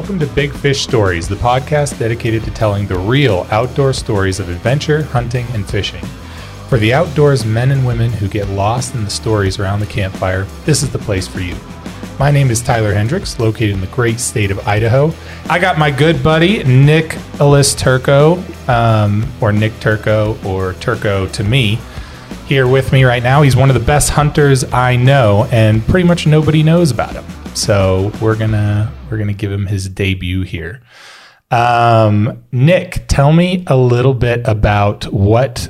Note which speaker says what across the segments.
Speaker 1: Welcome to Big Fish Stories, the podcast dedicated to telling the real outdoor stories of adventure, hunting, and fishing. For the outdoors men and women who get lost in the stories around the campfire, this is the place for you. My name is Tyler Hendricks, located in the great state of Idaho. I got my good buddy, Nic Ellis Turco, um, or Nic Turco, or Turco to me, here with me right now. He's one of the best hunters I know, and pretty much nobody knows about him. So we're gonna we're gonna give him his debut here. Um, Nic, tell me a little bit about what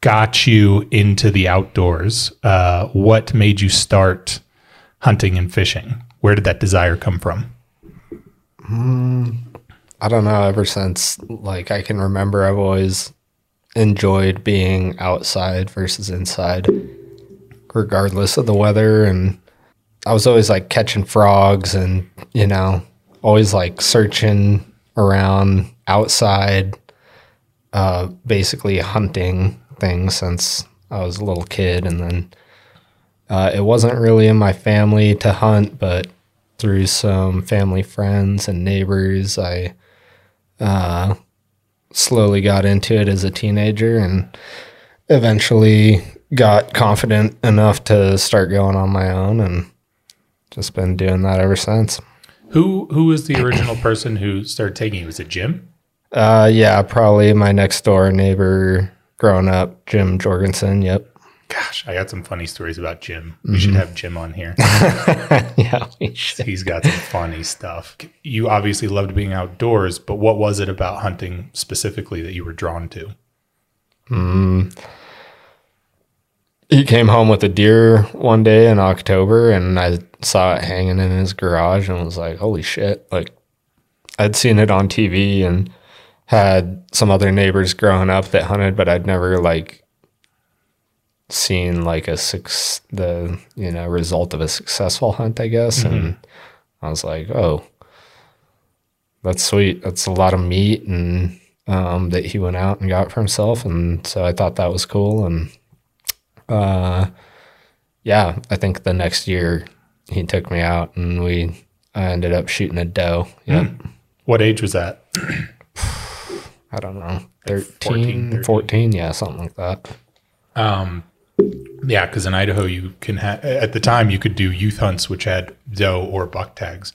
Speaker 1: got you into the outdoors. Uh, what made you start hunting and fishing? Where did that desire come from?
Speaker 2: I don't know. Ever since like I can remember, I've always enjoyed being outside versus inside, regardless of the weather. And I was always like catching frogs, and you know, always like searching around outside, uh, basically hunting things since I was a little kid, and then uh, it wasn't really in my family to hunt, but through some family friends and neighbors, I uh, slowly got into it as a teenager and eventually got confident enough to start going on my own. And just been doing that ever since.
Speaker 1: Who who was the original person who started taking you? Was it Jim?
Speaker 2: Uh, yeah, probably my next door neighbor growing up, Jim Jorgensen. Yep.
Speaker 1: Gosh, I got some funny stories about Jim. We should have Jim on here.
Speaker 2: yeah, we should.
Speaker 1: He's got some funny stuff. You obviously loved being outdoors, but what was it about hunting specifically that you were drawn to?
Speaker 2: he came home with a deer one day in October and I saw it hanging in his garage and was like, holy shit. Like, I'd seen it on TV and had some other neighbors growing up that hunted, but I'd never like seen like a six, the, you know, result of a successful hunt, I guess. And I was like, oh, that's sweet. That's a lot of meat and, um, that he went out and got for himself. And so I thought that was cool. And, uh, yeah, I think the next year he took me out and we I ended up shooting a doe. Yep.
Speaker 1: What age was that?
Speaker 2: I don't know. 13,
Speaker 1: 14, 13.
Speaker 2: 14, yeah, something like that.
Speaker 1: Um, yeah, because in Idaho, you can ha- at the time you could do youth hunts, which had doe or buck tags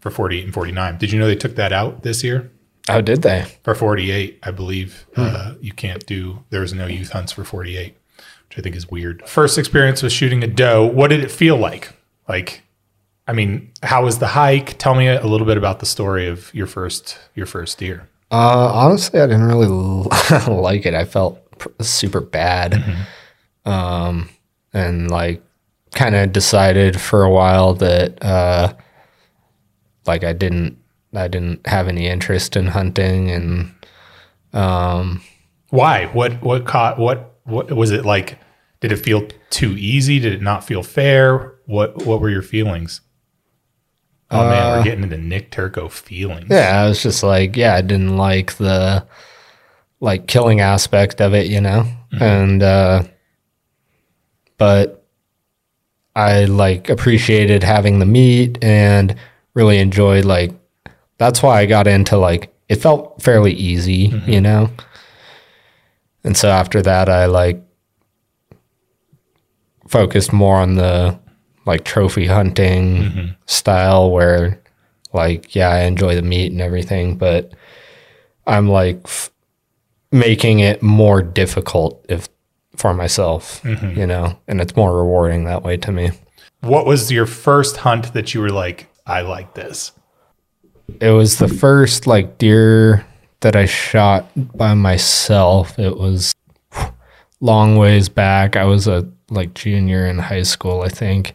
Speaker 1: for 48 and 49. Did you know they took that out this year?
Speaker 2: Oh, did they?
Speaker 1: For 48, I believe uh, you can't do. There's no youth hunts for 48, which I think is weird. First experience was shooting a doe. What did it feel like? Like, I mean, how was the hike? Tell me a little bit about the story of your first your first deer.
Speaker 2: Uh, honestly, I didn't really like it. I felt pr- super bad. Um, and like kind of decided for a while that, uh, like I didn't, I didn't have any interest in hunting and, um,
Speaker 1: Why? What what caught what what was it like? Did it feel too easy? Did it not feel fair? What what were your feelings? Oh man, we're uh, getting into Nic Turco feelings.
Speaker 2: Yeah, I was just like, yeah, I didn't like the like killing aspect of it, you know? Mm-hmm. And uh but I like appreciated having the meat and really enjoyed like that's why I got into like it felt fairly easy, mm-hmm. you know? And so after that I like focused more on the like trophy hunting mm-hmm. style where like yeah i enjoy the meat and everything but i'm like f- making it more difficult if for myself mm-hmm. you know and it's more rewarding that way to me.
Speaker 1: What was your first hunt that you were like, I like this?
Speaker 2: it was the first like deer that i shot by myself. It was long ways back. I was a like junior in high school i think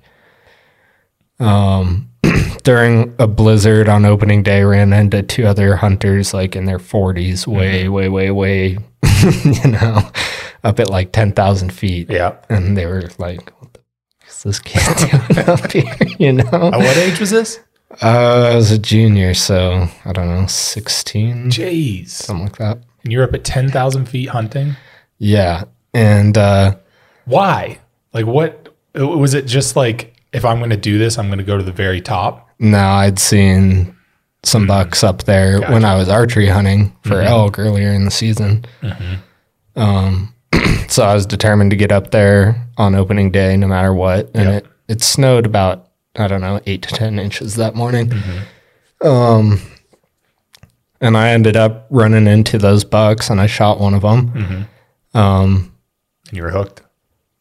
Speaker 2: um during a blizzard on opening day ran into two other hunters like in their 40s way way way way you know up at like 10,000 feet
Speaker 1: Yeah.
Speaker 2: and they were like what the f- is this kid doing up here you know
Speaker 1: At what age was this?
Speaker 2: uh, I was a junior, so I don't know, 16,
Speaker 1: Jeez.
Speaker 2: something like that.
Speaker 1: And you're up at 10,000 feet hunting?
Speaker 2: Yeah. And uh,
Speaker 1: Why? Like, what was it just like, if I'm going to do this, I'm going to go to the very top?
Speaker 2: now I'd seen some bucks up there when I was archery hunting for elk earlier in the season. Um, so I was determined to get up there on opening day, no matter what. And
Speaker 1: Yep.
Speaker 2: it it snowed about I don't know eight to ten inches that morning. Um, and I ended up running into those bucks, and I shot one of them. Um,
Speaker 1: And you were hooked.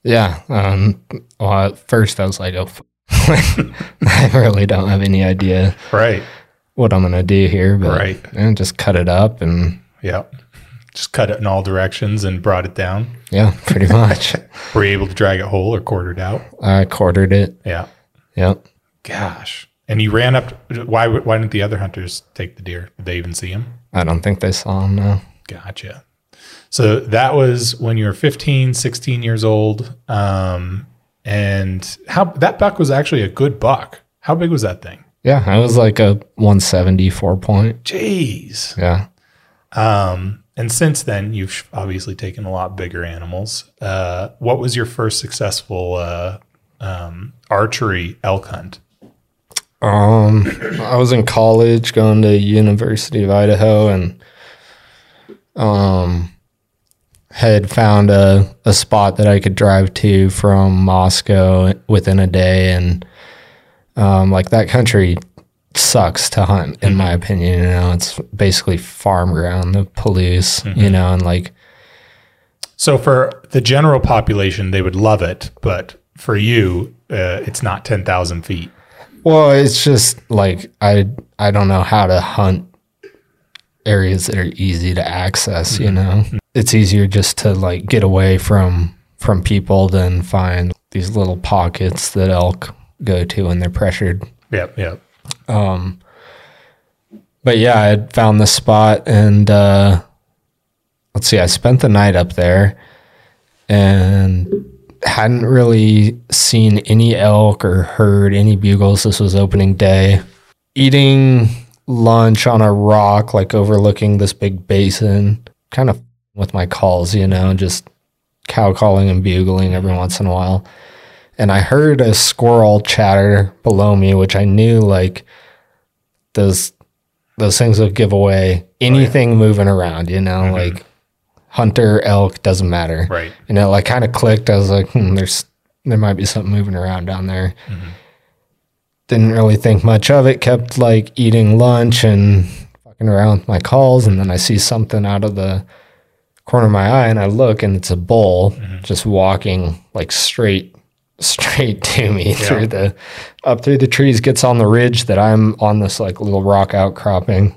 Speaker 2: Yeah. Um, well, at first I was like, oh, I really don't have any idea
Speaker 1: Right.
Speaker 2: what I'm gonna do here, but
Speaker 1: Right.
Speaker 2: and just cut it up and
Speaker 1: Yeah. Just cut it in all directions and brought it down.
Speaker 2: yeah, pretty much.
Speaker 1: Were you able to drag it whole or quartered out?
Speaker 2: I quartered it.
Speaker 1: Yeah.
Speaker 2: Yep.
Speaker 1: Gosh. And you ran up. Why? Why didn't the other hunters take the deer? Did they even see him?
Speaker 2: I don't think they saw him now.
Speaker 1: Gotcha. So that was when you were 15, 16 years old. Um, and how that buck was actually a good buck. How big was that thing?
Speaker 2: Yeah, I was like a 174 point.
Speaker 1: Jeez.
Speaker 2: Yeah.
Speaker 1: Um, and since then, you've obviously taken a lot bigger animals. Uh, what was your first successful uh, um, archery elk hunt?
Speaker 2: Um, I was in college going to University of Idaho and um had found a, a spot that I could drive to from Moscow within a day. And um like that country sucks to hunt in my opinion, you know, it's basically farm ground, the Palouse, you know, and like
Speaker 1: So for the general population, they would love it, but for you, uh, it's not ten thousand feet.
Speaker 2: Well, it's just like I I don't know how to hunt areas that are easy to access, you know. It's easier just to like get away from from people than find these little pockets that elk go to when they're pressured.
Speaker 1: Yep, yep.
Speaker 2: But yeah, I had found this spot and uh let's see, I spent the night up there and hadn't really seen any elk or heard any bugles. This was opening day. Eating lunch on a rock, like overlooking this big basin, kind of with my calls, you know, just cow calling and bugling every once in a while. And I heard a squirrel chatter below me, which I knew like those those things would give away anything moving around, you know, like hunter, elk, doesn't matter.
Speaker 1: Right.
Speaker 2: And it like kind of clicked. I was like, hmm, there's there might be something moving around down there. Didn't really think much of it. Kept like eating lunch and fucking around with my calls, and then I see something out of the corner of my eye, and I look, and it's a bull mm-hmm. just walking like straight straight to me through the up through the trees. Gets on the ridge that I'm on this like little rock outcropping,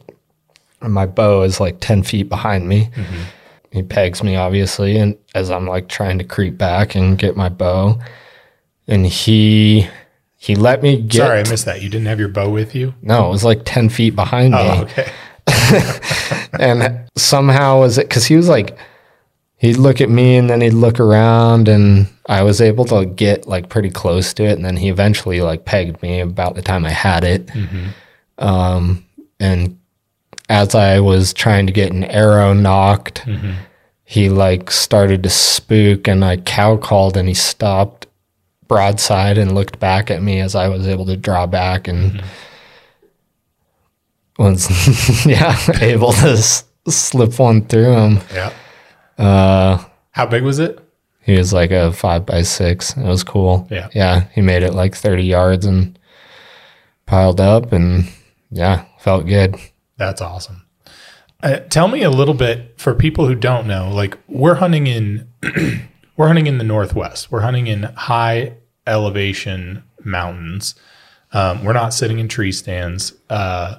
Speaker 2: and my bow is like ten feet behind me mm-hmm. he pegs me obviously and as i'm like trying to creep back and get my bow and he he let me get
Speaker 1: Sorry, I missed that. You didn't have your bow with you.
Speaker 2: no it was like 10 feet behind oh, me
Speaker 1: Oh, okay.
Speaker 2: And somehow was it because he was like he'd look at me and then he'd look around and i was able to get like pretty close to it. And then he eventually like pegged me about the time i had it. Mm-hmm. Um, and as i was trying to get an arrow knocked mm-hmm. he like started to spook and i cow called and he stopped broadside and looked back at me as i was able to draw back and mm-hmm. Was yeah able to s- slip one through him.
Speaker 1: Yeah.
Speaker 2: Uh,
Speaker 1: How big was it?
Speaker 2: he was like a five by six. It was cool.
Speaker 1: Yeah.
Speaker 2: yeah. He made it like thirty yards and piled up, and yeah, felt good.
Speaker 1: That's awesome. Uh, tell me a little bit for people who don't know. Like we're hunting in, we're hunting in the northwest. We're hunting in high elevation mountains. Um, we're not sitting in tree stands. Uh,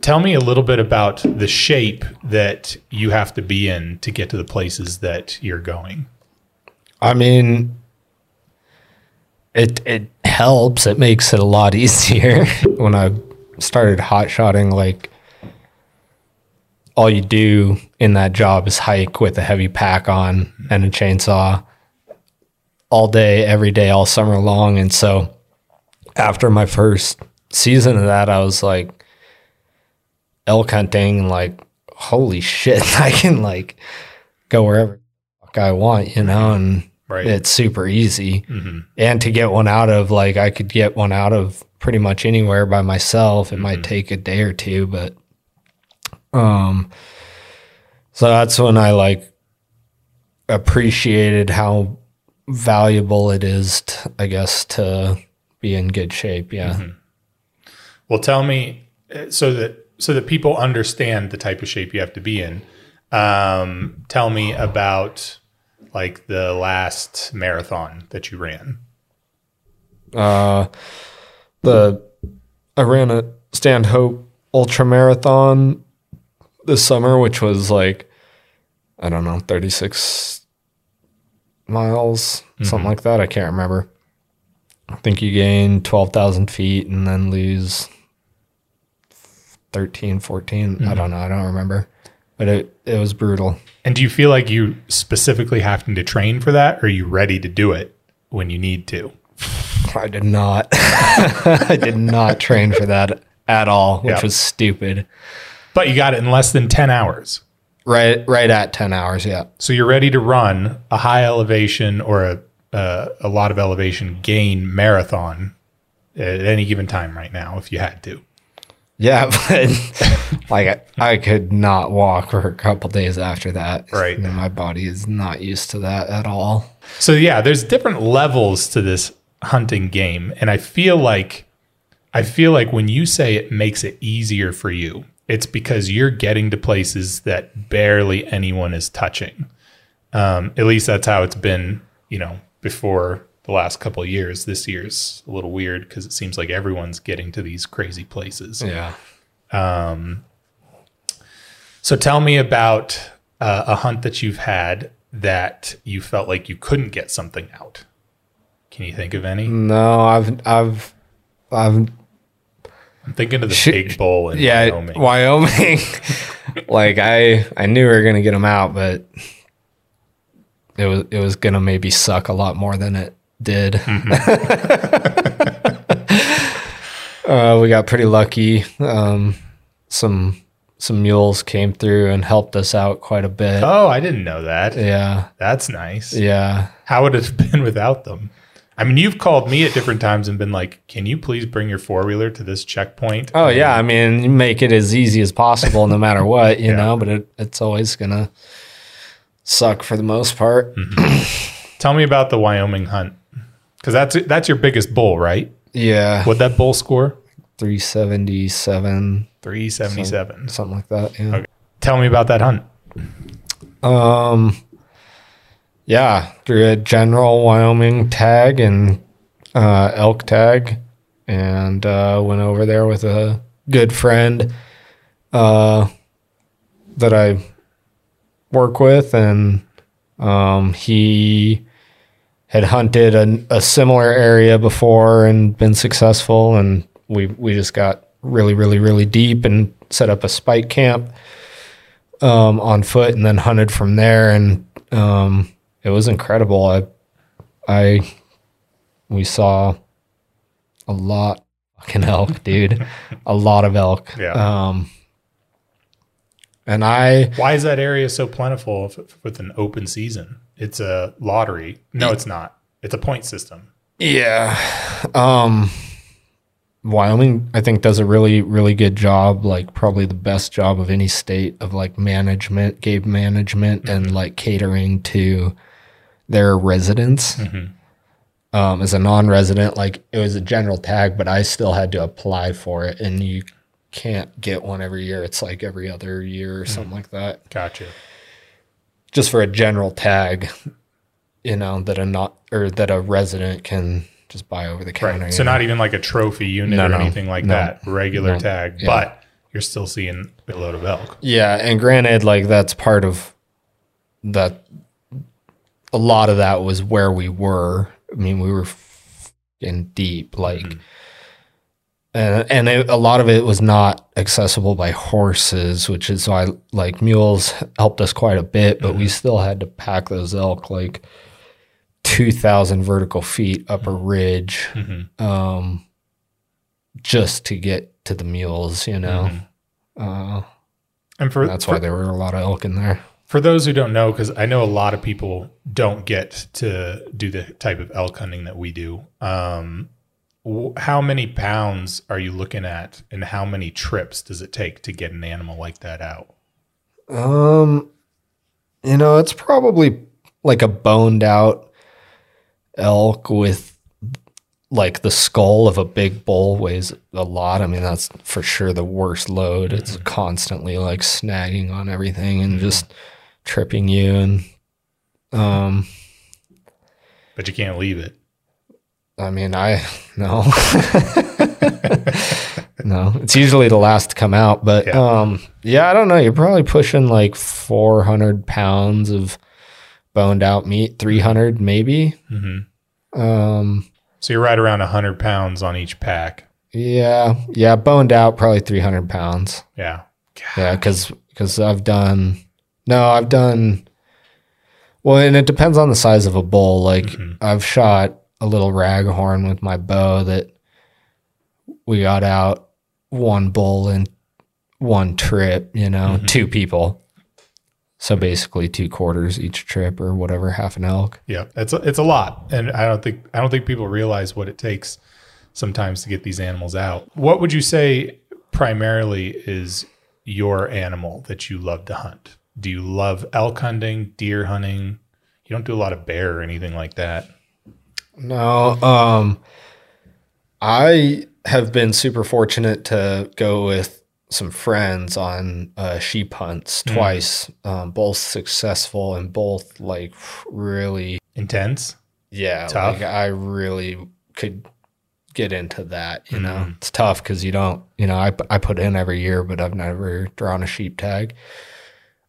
Speaker 1: tell me a little bit about the shape that you have to be in to get to the places that you're going.
Speaker 2: I mean, it it helps. It makes it a lot easier. when I started hot shotting, like all you do in that job is hike with a heavy pack on and a chainsaw all day, every day, all summer long. And so after my first season of that, I was like elk hunting and like, holy shit, I can like go wherever I want, you know, and
Speaker 1: Right.
Speaker 2: it's super easy. And to get one out of, like, I could get one out of pretty much anywhere by myself. It might take a day or two, but um so that's when I like appreciated how valuable it is to, I guess to be in good shape. Yeah.
Speaker 1: Well, tell me uh, so that so that people understand the type of shape you have to be in. Um, tell me about like the last marathon that you ran.
Speaker 2: Uh, the I ran a Standhope ultra marathon this summer, which was like I don't know, thirty six miles, something like that. I can't remember. I think you gain twelve thousand feet and then lose 13, 14. I don't know. I don't remember, but it it was brutal.
Speaker 1: And do you feel like you specifically having to train for that, or are you ready to do it when you need to?
Speaker 2: I did not. I did not train for that at all, which
Speaker 1: Yeah.
Speaker 2: was stupid.
Speaker 1: But you got it in less than ten hours.
Speaker 2: Right, right at ten hours. Yeah,
Speaker 1: So you're ready to run a high elevation or a uh, a lot of elevation gain marathon at any given time right now if you had to.
Speaker 2: Yeah. But like, I, I could not walk for a couple days after that.
Speaker 1: Right.
Speaker 2: And my body is not used to that at all.
Speaker 1: So yeah, there's different levels to this hunting game, and I feel like I feel like when you say it makes it easier for you, it's because you're getting to places that barely anyone is touching. Um, at least that's how it's been, you know, before the last couple of years. This year's a little weird because it seems like everyone's getting to these crazy places.
Speaker 2: Yeah.
Speaker 1: So tell me about uh, a hunt that you've had that you felt like you couldn't get something out. Can you think of any?
Speaker 2: No, I've, I've, I've.
Speaker 1: I'm thinking of the big bull in
Speaker 2: Yeah,
Speaker 1: Wyoming.
Speaker 2: Wyoming. like I, I knew we were gonna get them out, but it was, it was gonna maybe suck a lot more than it did. uh, we got pretty lucky. Um, some some mules came through and helped us out quite a bit.
Speaker 1: Oh, I didn't know that.
Speaker 2: Yeah,
Speaker 1: That's nice.
Speaker 2: yeah,
Speaker 1: How would it have been without them? I mean, you've called me at different times and been like, "Can you please bring your four wheeler to this checkpoint?"
Speaker 2: Oh yeah, I mean, you make it as easy as possible, no matter what, you
Speaker 1: Yeah.
Speaker 2: know. But it, it's always gonna suck for the most part.
Speaker 1: Tell me about the Wyoming hunt because that's that's your biggest bull, right?
Speaker 2: Yeah,
Speaker 1: What that bull score?
Speaker 2: three seventy seven,
Speaker 1: Three seventy seven.
Speaker 2: something like that. Yeah.
Speaker 1: Okay. Tell me about that hunt.
Speaker 2: Um. Yeah, through a general Wyoming tag and uh, elk tag, and uh, went over there with a good friend uh, that I work with, and um, he had hunted a, a similar area before and been successful, and we we just got really, really, really deep and set up a spike camp um, on foot and then hunted from there and um, it was incredible. I I we saw a lot of fucking elk, dude. a lot of elk.
Speaker 1: Yeah.
Speaker 2: Um and I
Speaker 1: Why is that area so plentiful f- f- with an open season? It's a lottery. No, it's not. It's a point system.
Speaker 2: yeah. Um Wyoming I think does a really really good job, like probably the best job of any state of like management, game management and like catering to their residents. um, as a non-resident, like it was a general tag, but I still had to apply for it, and you can't get one every year. It's like every other year or something like that,
Speaker 1: Gotcha.
Speaker 2: Just for a general tag, you know, that a not or that a resident can just buy over the counter.
Speaker 1: Right. So
Speaker 2: know?
Speaker 1: not even like a trophy unit
Speaker 2: No,
Speaker 1: or
Speaker 2: no.
Speaker 1: anything like
Speaker 2: No.
Speaker 1: that. Regular tag,
Speaker 2: Yeah.
Speaker 1: but you're still seeing a load of elk.
Speaker 2: Yeah, and granted, like that's part of that. A lot of that was where we were. I mean, we were in deep, like, mm-hmm. And and it, a lot of it was not accessible by horses, which is why like mules helped us quite a bit, but we still had to pack those elk like two thousand vertical feet up a ridge, um, just to get to the mules. You know. Uh,
Speaker 1: And for
Speaker 2: that's
Speaker 1: for,
Speaker 2: why there were a lot of elk in there.
Speaker 1: for those who don't know, because I know a lot of people don't get to do the type of elk hunting that we do. Um, how many pounds are you looking at, and how many trips does it take to get an animal like that out?
Speaker 2: Um, you know, it's probably like a boned out elk with like the skull of a big bull weighs a lot. I mean, that's for sure the worst load. It's constantly like snagging on everything and just tripping you and um
Speaker 1: But you can't leave it.
Speaker 2: I mean, I no. no, it's usually the last to come out, but
Speaker 1: Yeah.
Speaker 2: um yeah, I don't know. You're probably pushing like 400 pounds of boned out meat, 300 maybe.
Speaker 1: hmm
Speaker 2: Um
Speaker 1: So you're right around 100 pounds on each pack.
Speaker 2: yeah, yeah, boned out probably 300 pounds.
Speaker 1: Yeah.
Speaker 2: Yeah, because because I've done no, I've done well, and it depends on the size of a bull. Like
Speaker 1: Mhm.
Speaker 2: I've shot a little raghorn with my bow that we got out one bull in one trip. You know,
Speaker 1: Mhm.
Speaker 2: two people. So basically, two quarters each trip, or whatever, half an elk.
Speaker 1: Yeah, it's a, it's a lot, and I don't think I don't think people realize what it takes sometimes to get these animals out. What would you say primarily is your animal that you love to hunt? Do you love elk hunting, deer hunting? You don't do a lot of bear or anything like that.
Speaker 2: No, um, I have been super fortunate to go with some friends on uh, sheep hunts
Speaker 1: Mm.
Speaker 2: twice, um, both successful and both like really,
Speaker 1: Intense.
Speaker 2: yeah,
Speaker 1: Tough.
Speaker 2: like I really could get into that. You know,
Speaker 1: Mhm.
Speaker 2: it's tough because you don't, you know, I I put in every year, but I've never drawn a sheep tag.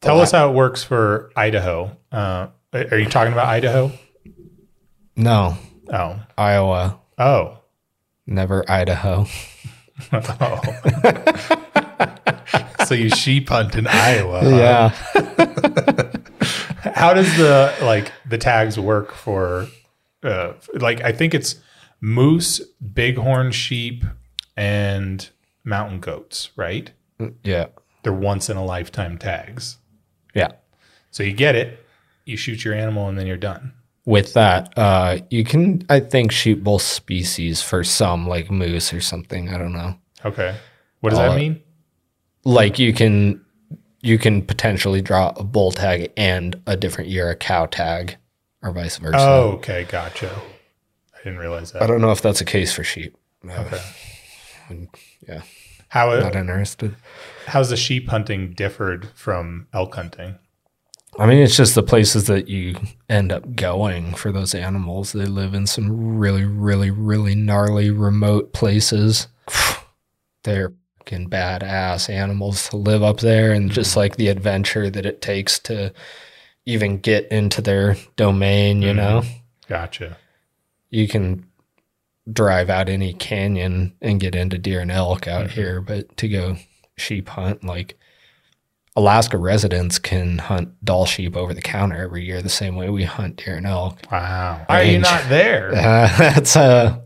Speaker 1: Tell
Speaker 2: Well,
Speaker 1: us how it works for Idaho. Uh, are you talking about Idaho?
Speaker 2: No,
Speaker 1: Oh,
Speaker 2: Iowa,
Speaker 1: oh,
Speaker 2: never Idaho.
Speaker 1: oh. so you sheep hunt in Iowa? huh?
Speaker 2: yeah.
Speaker 1: How does the like the tags work for uh like I think it's moose, bighorn sheep, and mountain goats, right?
Speaker 2: Yeah.
Speaker 1: They're once in a lifetime tags.
Speaker 2: Yeah.
Speaker 1: So you get it, you shoot your animal, and then you're done.
Speaker 2: With that, uh, you can, I think, shoot both species for some, like moose or something. I don't know.
Speaker 1: Okay. What does
Speaker 2: Uh,
Speaker 1: that mean?
Speaker 2: Like you can, you can potentially draw a bull tag and a different year a cow tag, or vice versa.
Speaker 1: Oh, okay, gotcha. I didn't realize that.
Speaker 2: I don't know if that's a case for sheep. Uh,
Speaker 1: Okay.
Speaker 2: yeah,
Speaker 1: How
Speaker 2: not interested.
Speaker 1: how's the sheep hunting differed from elk hunting?
Speaker 2: I mean, it's just the places that you end up going for those animals. They live in some really, really, really gnarly, remote places. They're fucking badass animals to live up there, and just like the adventure that it takes to even get into their domain, you
Speaker 1: Mhm.
Speaker 2: know,
Speaker 1: Gotcha.
Speaker 2: you can drive out any canyon and get into deer and elk out
Speaker 1: Mhm.
Speaker 2: here, but to go sheep hunt, like Alaska residents can hunt Dall sheep over the counter every year the same way we hunt deer and elk.
Speaker 1: Wow. Why are you not there?
Speaker 2: Uh, that's uh,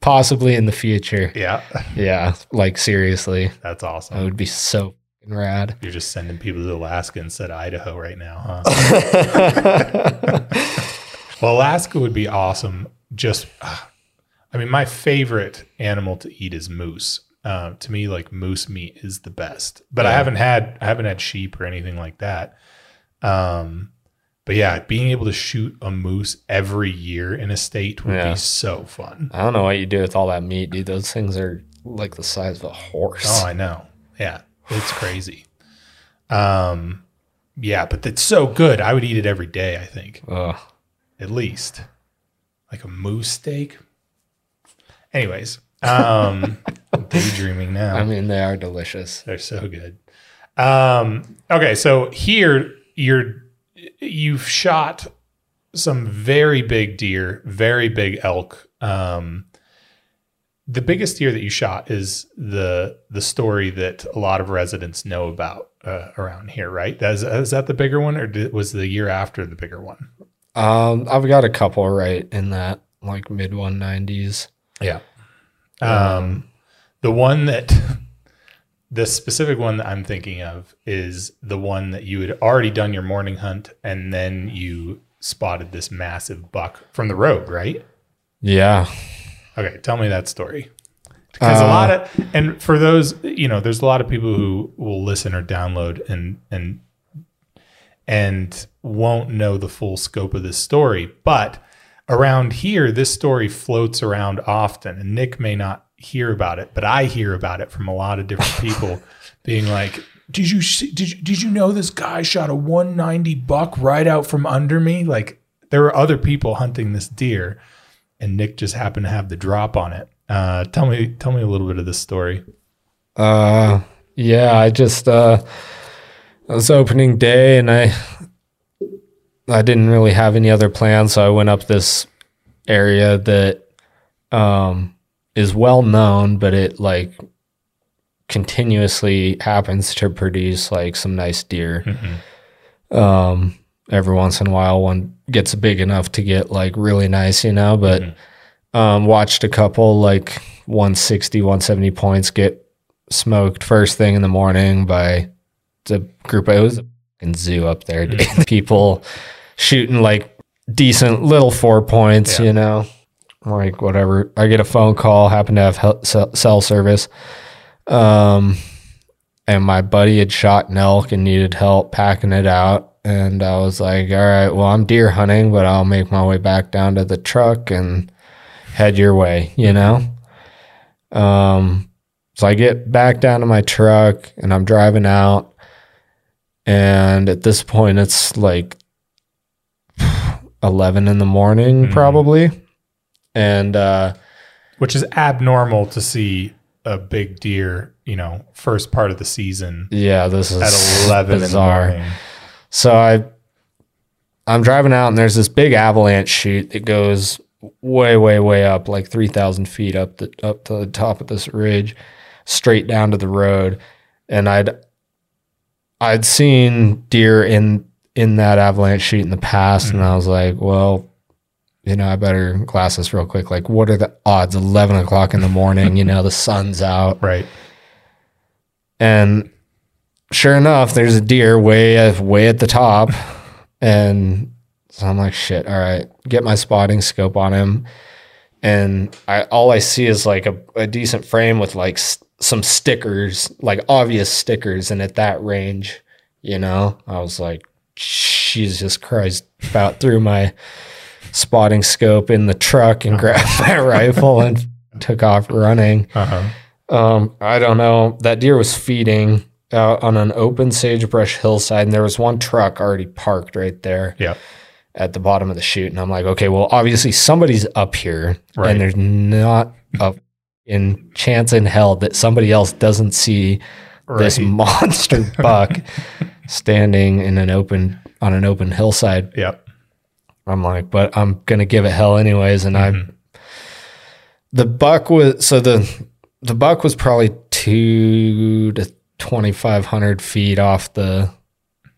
Speaker 2: possibly in the future.
Speaker 1: Yeah.
Speaker 2: Yeah, like seriously,
Speaker 1: That's
Speaker 2: that
Speaker 1: awesome.
Speaker 2: would be so rad.
Speaker 1: You're just sending people to Alaska instead of Idaho right now, huh? well, Alaska would be awesome. Just, I mean, my favorite animal to eat is moose. Uh, to me, like moose meat is the best. But I haven't had I haven't had sheep or anything like that. Um, but yeah, being able to shoot a moose every year in a state would
Speaker 2: Yeah.
Speaker 1: be so fun.
Speaker 2: I don't know what you do with all that meat, dude. Those things are like the size of a horse.
Speaker 1: Oh, I know. Yeah, it's crazy. Um, yeah, but it's so good. I would eat it every day. I think
Speaker 2: Ugh.
Speaker 1: at least like a moose steak. Anyways, um, daydreaming now.
Speaker 2: I mean, they are delicious.
Speaker 1: They're so good. Um, okay, so here you're you've shot some very big deer, very big elk. Um, the biggest deer that you shot is the the story that a lot of residents know about uh, around here, right? Is, is that the bigger one, or did, was the year after the bigger one?
Speaker 2: Um, I've got a couple right in that like mid 190s.
Speaker 1: Yeah. Um, the one that the specific one that I'm thinking of is the one that you had already done your morning hunt and then you spotted this massive buck from the road, right?
Speaker 2: Yeah.
Speaker 1: Okay, tell me that story. Because a lot of and for those, you know, there's a lot of people who will listen or download and and and won't know the full scope of this story. But around here, this story floats around often, and Nic may not hear about it, but I hear about it from a lot of different people being like, "Did you see, did you, did you know this guy shot a 190 buck right out from under me?" Like there were other people hunting this deer, and Nic just happened to have the drop on it. Uh, tell me, tell me a little bit of this story.
Speaker 2: Uh, yeah, I just uh, it was opening day, and I I didn't really have any other plans, so I went up this area that um is well known, but it like continuously happens to produce like some nice deer. Um, every once in a while, one gets big enough to get like really nice, you know. But um, watched a couple like 160, 170 points get smoked first thing in the morning by the group. It was a fucking zoo up there. dude. People shooting like decent little four points,
Speaker 1: Yeah.
Speaker 2: you know, like whatever. I get a phone call, happen to have cell service. Um, and my buddy had shot an elk and needed help packing it out. And I was like, all right, well, I'm deer hunting, but I'll make my way back down to the truck and head your way, you know? Um, so I get back down to my truck and I'm driving out. And at this point, it's like 11 in the morning,
Speaker 1: Mhm.
Speaker 2: probably. And, uh,
Speaker 1: Which is abnormal to see a big deer, you know, first part of the season
Speaker 2: yeah, this is
Speaker 1: at 11
Speaker 2: bizarre.
Speaker 1: in the morning.
Speaker 2: So I I'm driving out and there's this big avalanche chute that goes way, way, way up, like three thousand feet up the up to the top of this ridge, straight down to the road. And I'd I'd seen deer in in that avalanche chute in the past, and mm-hmm. I was like, well, you know, I better glass this real quick. Like, what are the odds? Eleven o'clock in the morning, you know, the sun's out.
Speaker 1: Right.
Speaker 2: And sure enough, there's a deer way way at the top, and so I'm like, shit. All right, get my spotting scope on him, and I all I see is like a, a decent frame with like some stickers, like obvious stickers, and at that range, you know, I was like, Jesus Christ! About threw my spotting scope in the truck and grabbed my rifle and took off running.
Speaker 1: Uh-huh.
Speaker 2: Um, I don't know. That deer was feeding out on an open sagebrush hillside, and there was one truck already parked right there
Speaker 1: Yeah.
Speaker 2: at the bottom of the chute. And I'm like, okay, well, obviously somebody's up here,
Speaker 1: Right.
Speaker 2: and there's not a in chance in hell that somebody else doesn't see this monster buck standing in an open on an open hillside.
Speaker 1: Yep.
Speaker 2: I'm like, but I'm gonna give it hell anyways. And I, the buck was so the the buck was probably two to twenty five hundred feet off the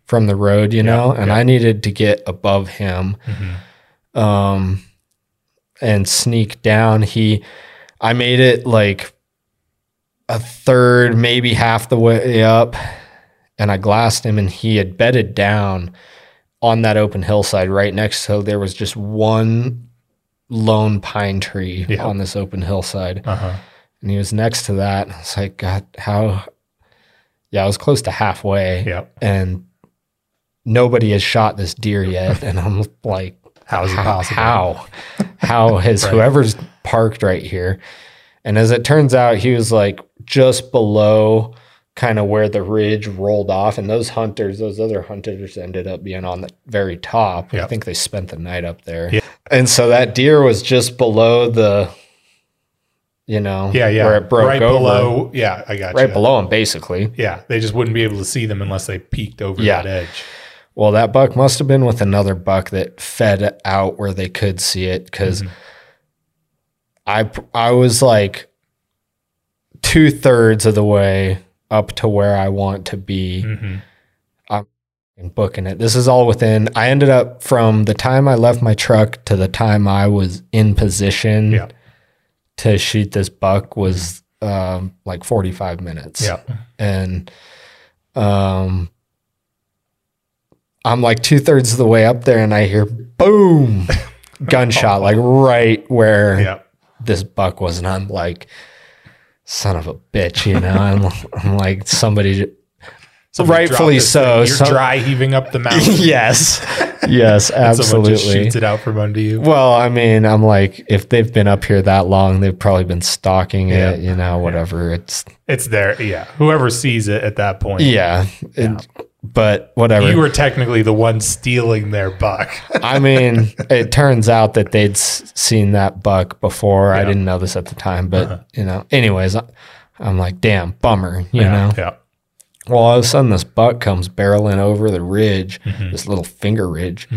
Speaker 2: from the road, you know, and
Speaker 1: yeah.
Speaker 2: I needed to get above him, um, and sneak down. He, I made it like a third, maybe half the way up, and I glassed him, and he had bedded down on that open hillside right next to there was just one lone pine tree
Speaker 1: Yeah.
Speaker 2: on this open hillside
Speaker 1: Uh-huh.
Speaker 2: and he was next to that it's like god how yeah i was close to halfway
Speaker 1: Yep.
Speaker 2: and nobody has shot this deer yet and i'm like
Speaker 1: How is it
Speaker 2: how
Speaker 1: possible?
Speaker 2: how how has
Speaker 1: Right.
Speaker 2: whoever's parked right here and as it turns out he was like just below kind of where the ridge rolled off and those hunters those other hunters ended up being on the very top i think they spent the night up there
Speaker 1: Yeah.
Speaker 2: and so that deer was just below the you know
Speaker 1: Yeah, yeah.
Speaker 2: where it broke
Speaker 1: right
Speaker 2: over
Speaker 1: below. Yeah, I got
Speaker 2: right
Speaker 1: you.
Speaker 2: below him basically
Speaker 1: Yeah, they just wouldn't be able to see them unless they peeked over
Speaker 2: Yeah.
Speaker 1: that edge.
Speaker 2: Well, that buck must have been with another buck that fed out where they could see it because
Speaker 1: Mm-hmm.
Speaker 2: I I was like two thirds of the way up to where I want to be
Speaker 1: hmm
Speaker 2: and booking it. This is all within. I ended up from the time I left my truck to the time I was in position
Speaker 1: Yeah.
Speaker 2: to shoot this buck was um, like forty five minutes.
Speaker 1: Yeah.
Speaker 2: and um I'm like two thirds of the way up there and I hear boom gunshot like right where
Speaker 1: Yeah.
Speaker 2: This buck was, and I'm like, son of a bitch, you know. I'm, I'm like somebody.
Speaker 1: Somebody
Speaker 2: Rightfully so.
Speaker 1: thing, You're
Speaker 2: Some-
Speaker 1: dry heaving up the mountain.
Speaker 2: yes, yes,
Speaker 1: Someone just
Speaker 2: absolutely.
Speaker 1: shoots it out from under you.
Speaker 2: Well, I mean, I'm like, if they've been up here that long, they've probably been stalking
Speaker 1: Yeah.
Speaker 2: it, you know, whatever. It's
Speaker 1: It's there. Yeah. Whoever sees it at that point.
Speaker 2: yeah, it- but whatever.
Speaker 1: You were technically the one stealing their buck.
Speaker 2: I mean, it turns out that they'd s- seen that buck before. I didn't know this at the time, but you know, anyways, I- I'm like, damn, bummer, you
Speaker 1: yeah.
Speaker 2: know.
Speaker 1: Yeah.
Speaker 2: Well, all of a sudden, this buck comes barreling over the ridge,
Speaker 1: Mm-hmm.
Speaker 2: this little finger ridge,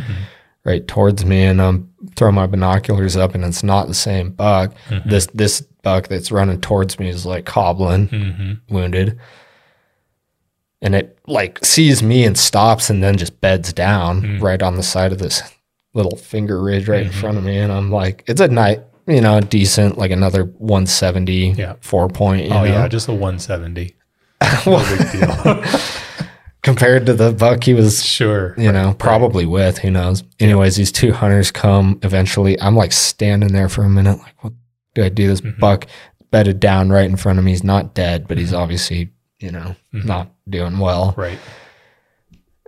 Speaker 2: right towards me, and I'm throwing my binoculars up, and it's not the same buck.
Speaker 1: Mm-hmm.
Speaker 2: This this buck that's running towards me is like hobbling,
Speaker 1: Mm-hmm.
Speaker 2: wounded, and it like sees me and stops, and then just beds down
Speaker 1: Mm.
Speaker 2: right on the side of this little finger ridge right
Speaker 1: Mm-hmm.
Speaker 2: in front of me, and I'm like, it's a night. You know, decent, like another 170,
Speaker 1: Yeah.
Speaker 2: four point. You
Speaker 1: Oh
Speaker 2: know?
Speaker 1: yeah, just a 170. No big deal.
Speaker 2: compared to the buck he was
Speaker 1: sure.
Speaker 2: you know, probably with, who knows. Anyways, these two hunters come eventually. I'm like standing there for a minute, like, what do I do? This
Speaker 1: Mm-hmm.
Speaker 2: buck bedded down right in front of me. He's not dead, but he's obviously, you know,
Speaker 1: Mm-hmm.
Speaker 2: not doing well.
Speaker 1: Right.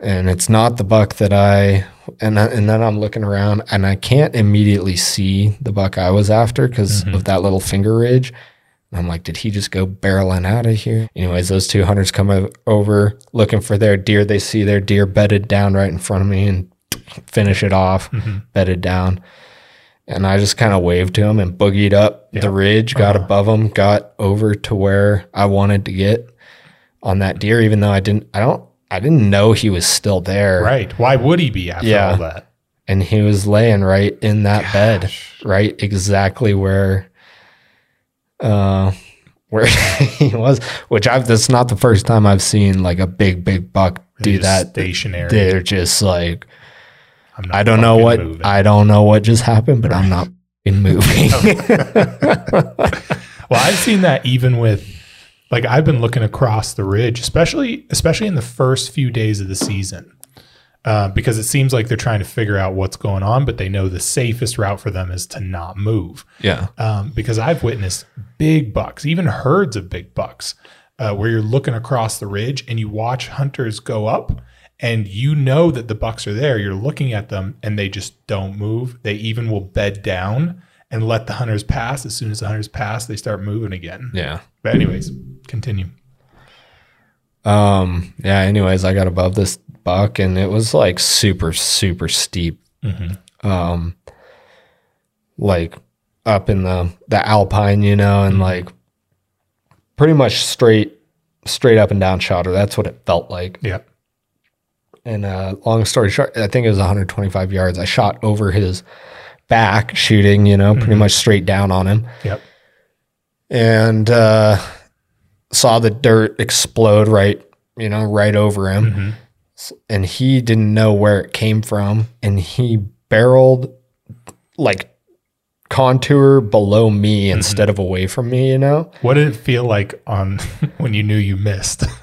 Speaker 2: And it's not the buck that I, and, I- and then I'm looking around and I can't immediately see the buck I was after because
Speaker 1: Mm-hmm.
Speaker 2: of that little finger ridge. And I'm like, did he just go barreling out of here? Anyways, those two hunters come over looking for their deer. They see their deer bedded down right in front of me and finish it off,
Speaker 1: Mm-hmm.
Speaker 2: bedded down. And I just kind of waved to him and boogied up the ridge, got
Speaker 1: Uh-huh.
Speaker 2: above him, got over to where I wanted to get on that deer, even though I didn't, I don't, I didn't know he was still there.
Speaker 1: Right. Why would he be after
Speaker 2: Yeah.
Speaker 1: all that?
Speaker 2: And he was laying right in that bed, right exactly where, uh, where he was, which I've, that's not the first time I've seen like a big, big buck do that.
Speaker 1: stationary.
Speaker 2: They're just like,
Speaker 1: I'm not
Speaker 2: I don't know what,
Speaker 1: moving.
Speaker 2: I don't know what just happened, but I'm not in moving.
Speaker 1: Well, I've seen that even with like I've been looking across the ridge, especially especially in the first few days of the season, uh, because it seems like they're trying to figure out what's going on, but they know the safest route for them is to not move.
Speaker 2: yeah.
Speaker 1: Um, because I've witnessed big bucks, even herds of big bucks, uh, where you're looking across the ridge and you watch hunters go up. And you know that the bucks are there. You're looking at them and they just don't move. They even will bed down and let the hunters pass. As soon as the hunters pass, they start moving again.
Speaker 2: Yeah.
Speaker 1: But anyways, continue.
Speaker 2: Um, yeah, anyways, I got above this buck and it was like super, super steep. Um, like up in the, the Alpine, you know, and like pretty much straight, straight up and down shotter. That's what it felt like.
Speaker 1: Yeah.
Speaker 2: And uh, long story short, I think it was 125 yards. I shot over his back, shooting, you know, pretty much straight down on him.
Speaker 1: Yep.
Speaker 2: and uh, saw the dirt explode right, you know, right over him. S- And he didn't know where it came from, and he barreled like contour below me instead of away from me. You know.
Speaker 1: What did it feel like on when you knew you missed?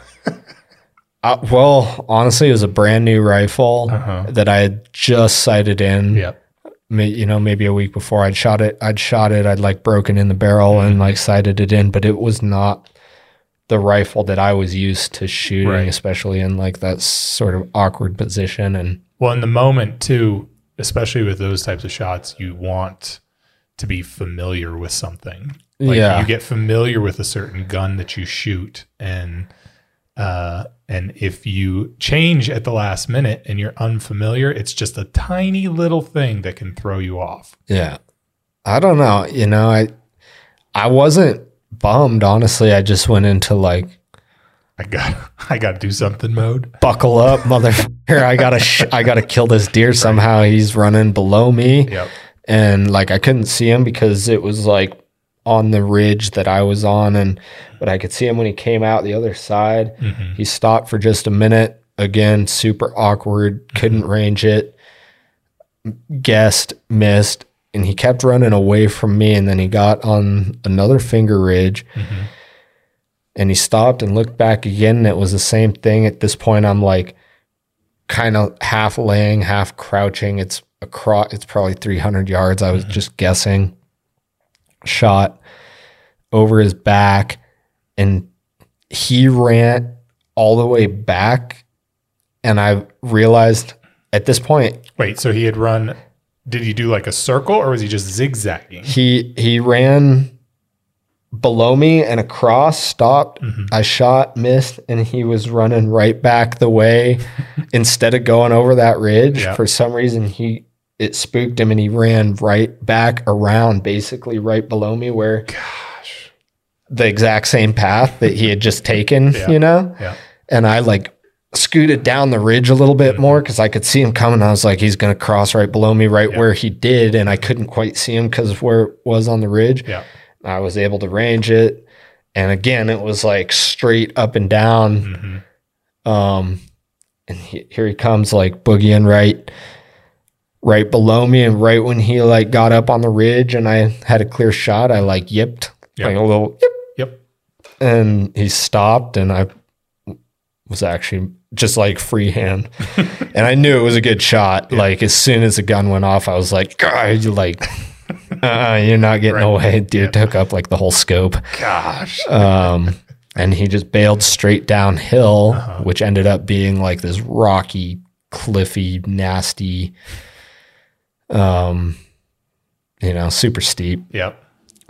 Speaker 2: Uh, well, honestly, it was a brand new rifle
Speaker 1: Uh-huh.
Speaker 2: that I had just sighted in.
Speaker 1: yep.
Speaker 2: you know, maybe a week before I'd shot it, I'd shot it, I'd like broken in the barrel and like sighted it in, but it was not the rifle that I was used to shooting,
Speaker 1: Right.
Speaker 2: especially in like that sort of awkward position. And
Speaker 1: Well, in the moment too, especially with those types of shots, you want to be familiar with something. Like
Speaker 2: Yeah.
Speaker 1: you get familiar with a certain gun that you shoot and uh and if you change at the last minute and you're unfamiliar, it's just a tiny little thing that can throw you off.
Speaker 2: yeah, I don't know, you know, I, I wasn't bummed, honestly. I just went into like,
Speaker 1: I got I got to do something mode.
Speaker 2: buckle up, motherfucker. I gotta, sh- I gotta kill this deer somehow. He's running below me.
Speaker 1: Yep.
Speaker 2: and like I couldn't see him because it was like on the ridge that I was on and but I could see him when he came out the other side.
Speaker 1: Mhm.
Speaker 2: He stopped for just a minute. Again, super awkward, couldn't range it. Guessed, missed, and he kept running away from me and then he got on another finger ridge.
Speaker 1: Mhm.
Speaker 2: And he stopped and looked back again and it was the same thing. At this point I'm like kind of half laying, half crouching. It's across it's probably 300 yards. I was just guessing. shot over his back and he ran all the way back and I realized at this point
Speaker 1: Wait, so he had run. Did he do like a circle or was he just zigzagging?
Speaker 2: he he ran below me and across stopped
Speaker 1: Mm-hmm.
Speaker 2: i shot missed and he was running right back the way instead of going over that ridge
Speaker 1: Yeah.
Speaker 2: for some reason he it spooked him and he ran right back around basically right below me where
Speaker 1: Gosh.
Speaker 2: the exact same path that he had just taken
Speaker 1: Yeah.
Speaker 2: you know
Speaker 1: Yeah.
Speaker 2: and I like scooted down the ridge a little bit
Speaker 1: Mm-hmm.
Speaker 2: more because I could see him coming. I was like, he's going to cross right below me, right where he did, and I couldn't quite see him because of where it was on the ridge.
Speaker 1: Yeah.
Speaker 2: I was able to range it, and again, it was like straight up and down.
Speaker 1: hmm
Speaker 2: Um, and he, here he comes, like boogieing right, right below me, and right when he like got up on the ridge, and I had a clear shot, I like yipped,
Speaker 1: Yeah.
Speaker 2: like a little yip,
Speaker 1: Yep.
Speaker 2: and he stopped and I was actually just like freehand and I knew it was a good shot like as soon as the gun went off I was like God you like uh, you're not getting
Speaker 1: Right.
Speaker 2: away dude took up like the whole scope
Speaker 1: Gosh.
Speaker 2: um and he just bailed straight downhill
Speaker 1: Uh-huh.
Speaker 2: which ended up being like this rocky cliffy nasty um you know super steep
Speaker 1: Yep.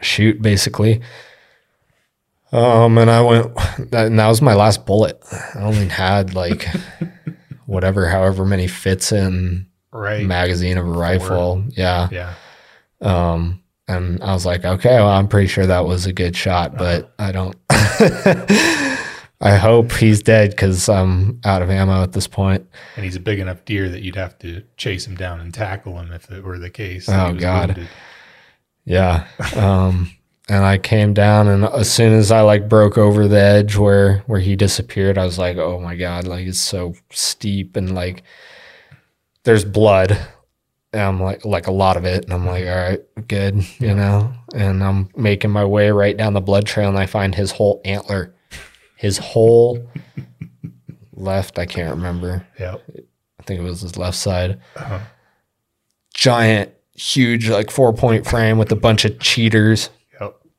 Speaker 2: chute basically. Um, and I went, that, and that was my last bullet. I only had like whatever, however many fits in
Speaker 1: Right.
Speaker 2: magazine of a rifle. Yeah.
Speaker 1: yeah.
Speaker 2: Um, and I was like, okay, well, I'm pretty sure that was a good shot, but I don't. I hope he's dead because I'm out of ammo at this point.
Speaker 1: And he's a big enough deer that you'd have to chase him down and tackle him if it were the case.
Speaker 2: Oh, God.
Speaker 1: wounded.
Speaker 2: Yeah. Um, and I came down, and as soon as I like broke over the edge where where he disappeared, I was like, "Oh my god!" Like it's so steep, and like there's blood. And I'm like, like a lot of it, and I'm like, all right, good, you know. And I'm making my way right down the blood trail, and I find his whole antler, his whole left. I can't remember.
Speaker 1: Yeah.
Speaker 2: I think it was his left side.
Speaker 1: Uh-huh.
Speaker 2: Giant, huge, like four point frame with a bunch of cheaters.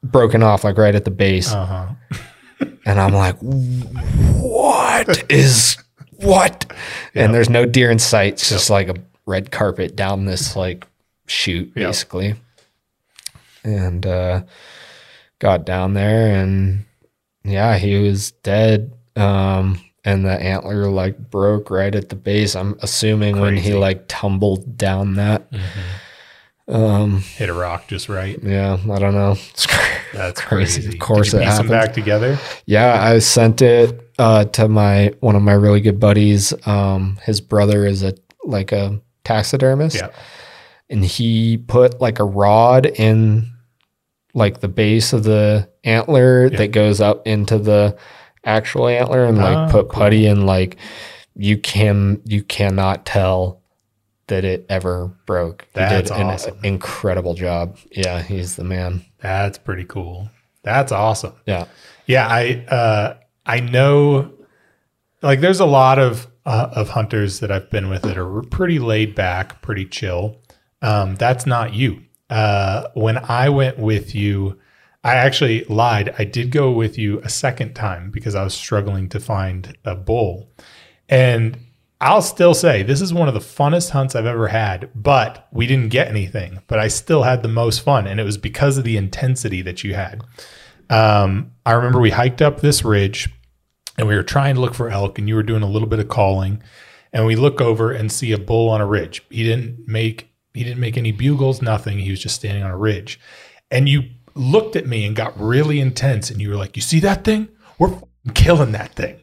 Speaker 2: Broken off like right at the base.
Speaker 1: Uh huh.
Speaker 2: and I'm like, what is what? And there's no deer in sight. It's just like a red carpet down this like chute,
Speaker 1: Yep.
Speaker 2: basically. And uh got down there and yeah, he was dead. Um and the antler like broke right at the base. I'm assuming when he like tumbled down that. Um
Speaker 1: Hit a rock just right.
Speaker 2: yeah, I don't know. It's
Speaker 1: That's
Speaker 2: Crazy. Of course
Speaker 1: Did you
Speaker 2: it
Speaker 1: piece them
Speaker 2: happens.
Speaker 1: back together.
Speaker 2: Yeah, I sent it uh, to my one of my really good buddies. Um, his brother is a like a taxidermist,
Speaker 1: Yeah.
Speaker 2: and he put like a rod in like the base of the antler
Speaker 1: Yeah.
Speaker 2: that goes up into the actual antler, and like
Speaker 1: Oh,
Speaker 2: put putty in. like you can you cannot tell that it ever broke.
Speaker 1: That's
Speaker 2: he did an
Speaker 1: awesome.
Speaker 2: incredible job. Yeah, he's the man.
Speaker 1: That's pretty cool. That's awesome.
Speaker 2: Yeah.
Speaker 1: Yeah, I uh, I know. Like, there's a lot of uh, of hunters that I've been with that are pretty laid back, pretty chill. Um, that's not you. Uh, when I went with you, I actually lied. I did go with you a second time because I was struggling to find a bull, and I'll still say this is one of the funnest hunts I've ever had, but we didn't get anything. But I still had the most fun, and it was because of the intensity that you had. Um, I remember we hiked up this ridge and we were trying to look for elk, and you were doing a little bit of calling. And we look over and see a bull on a ridge. He didn't make he didn't make any bugles, nothing. He was just standing on a ridge. And you looked at me and got really intense, and you were like, "You see that thing? We're killing that thing."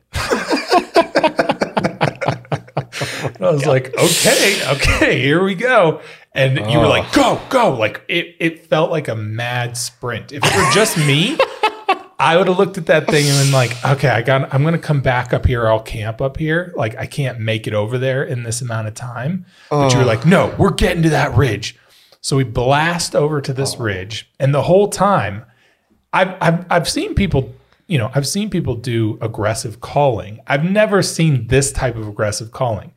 Speaker 1: And I was like, okay, okay, here we go. And you were like, go, go. Like it, it felt like a mad sprint. If it were just me, I would have looked at that thing and been like, okay, I got I'm gonna come back up here, I'll camp up here. Like I can't make it over there in this amount of time. But you were like, no, we're getting to that ridge. So we blast over to this oh. ridge, and the whole time I've, I've I've seen people, you know, I've seen people do aggressive calling. I've never seen this type of aggressive calling.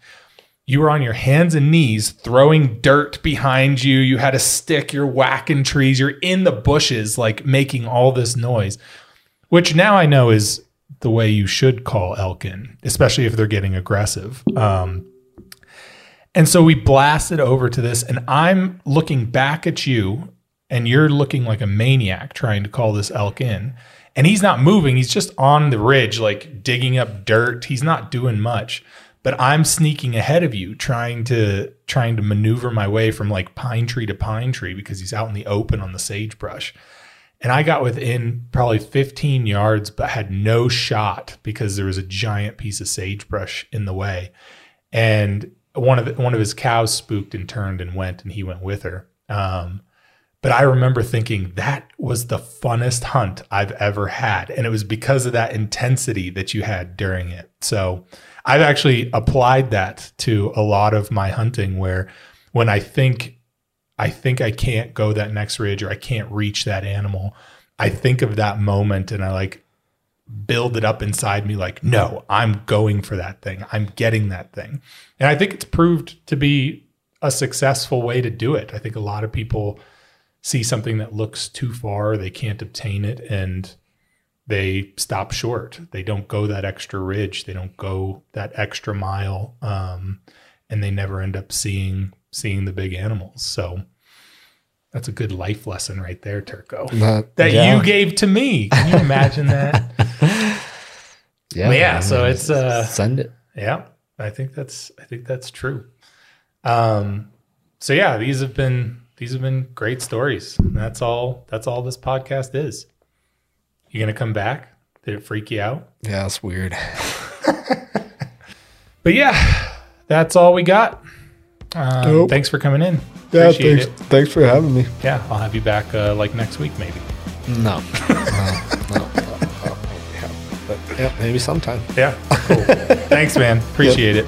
Speaker 1: You were on your hands and knees throwing dirt behind you. You had a stick, you're whacking trees, you're in the bushes, like making all this noise, which now I know is the way you should call elk in, especially if they're getting aggressive. Um, and so we blasted over to this, and I'm looking back at you, and you're looking like a maniac trying to call this elk in. And he's not moving, he's just on the ridge, like digging up dirt. He's not doing much. But I'm sneaking ahead of you, trying to trying to maneuver my way from like pine tree to pine tree because he's out in the open on the sagebrush. And I got within probably 15 yards, but had no shot because there was a giant piece of sagebrush in the way. And one of the, one of his cows spooked and turned and went, and he went with her. Um, but I remember thinking that was the funnest hunt I've ever had, and it was because of that intensity that you had during it. So I've actually applied that to a lot of my hunting, where when I think I think I can't go that next ridge or I can't reach that animal, I think of that moment and I like build it up inside me like, no, I'm going for that thing. I'm getting that thing. And I think it's proved to be a successful way to do it. I think a lot of people see something that looks too far, they can't obtain it, and they stop short. They don't go that extra ridge. They don't go that extra mile, um, and they never end up seeing seeing the big animals. So that's a good life lesson right there, Turco.
Speaker 2: That,
Speaker 1: That
Speaker 2: yeah.
Speaker 1: you gave to me. Can you imagine that?
Speaker 2: yeah,
Speaker 1: But yeah,
Speaker 2: I
Speaker 1: so it's, uh,
Speaker 2: send it.
Speaker 1: Yeah, I think that's I think that's true. Um, so yeah, these have been these have been great stories. And that's all. That's all this podcast is. You gonna come back? Did it freak you out?
Speaker 2: Yeah, it's weird.
Speaker 1: But yeah, that's all we got. Um,
Speaker 2: Dope.
Speaker 1: Thanks for coming in.
Speaker 2: Yeah,
Speaker 1: Appreciate
Speaker 2: thanks,
Speaker 1: it.
Speaker 2: thanks for having me.
Speaker 1: Yeah, I'll have you back uh, like next week maybe.
Speaker 2: No, no, no, no, no, yeah. But yeah, maybe sometime.
Speaker 1: Yeah, cool. Thanks, man. Appreciate it.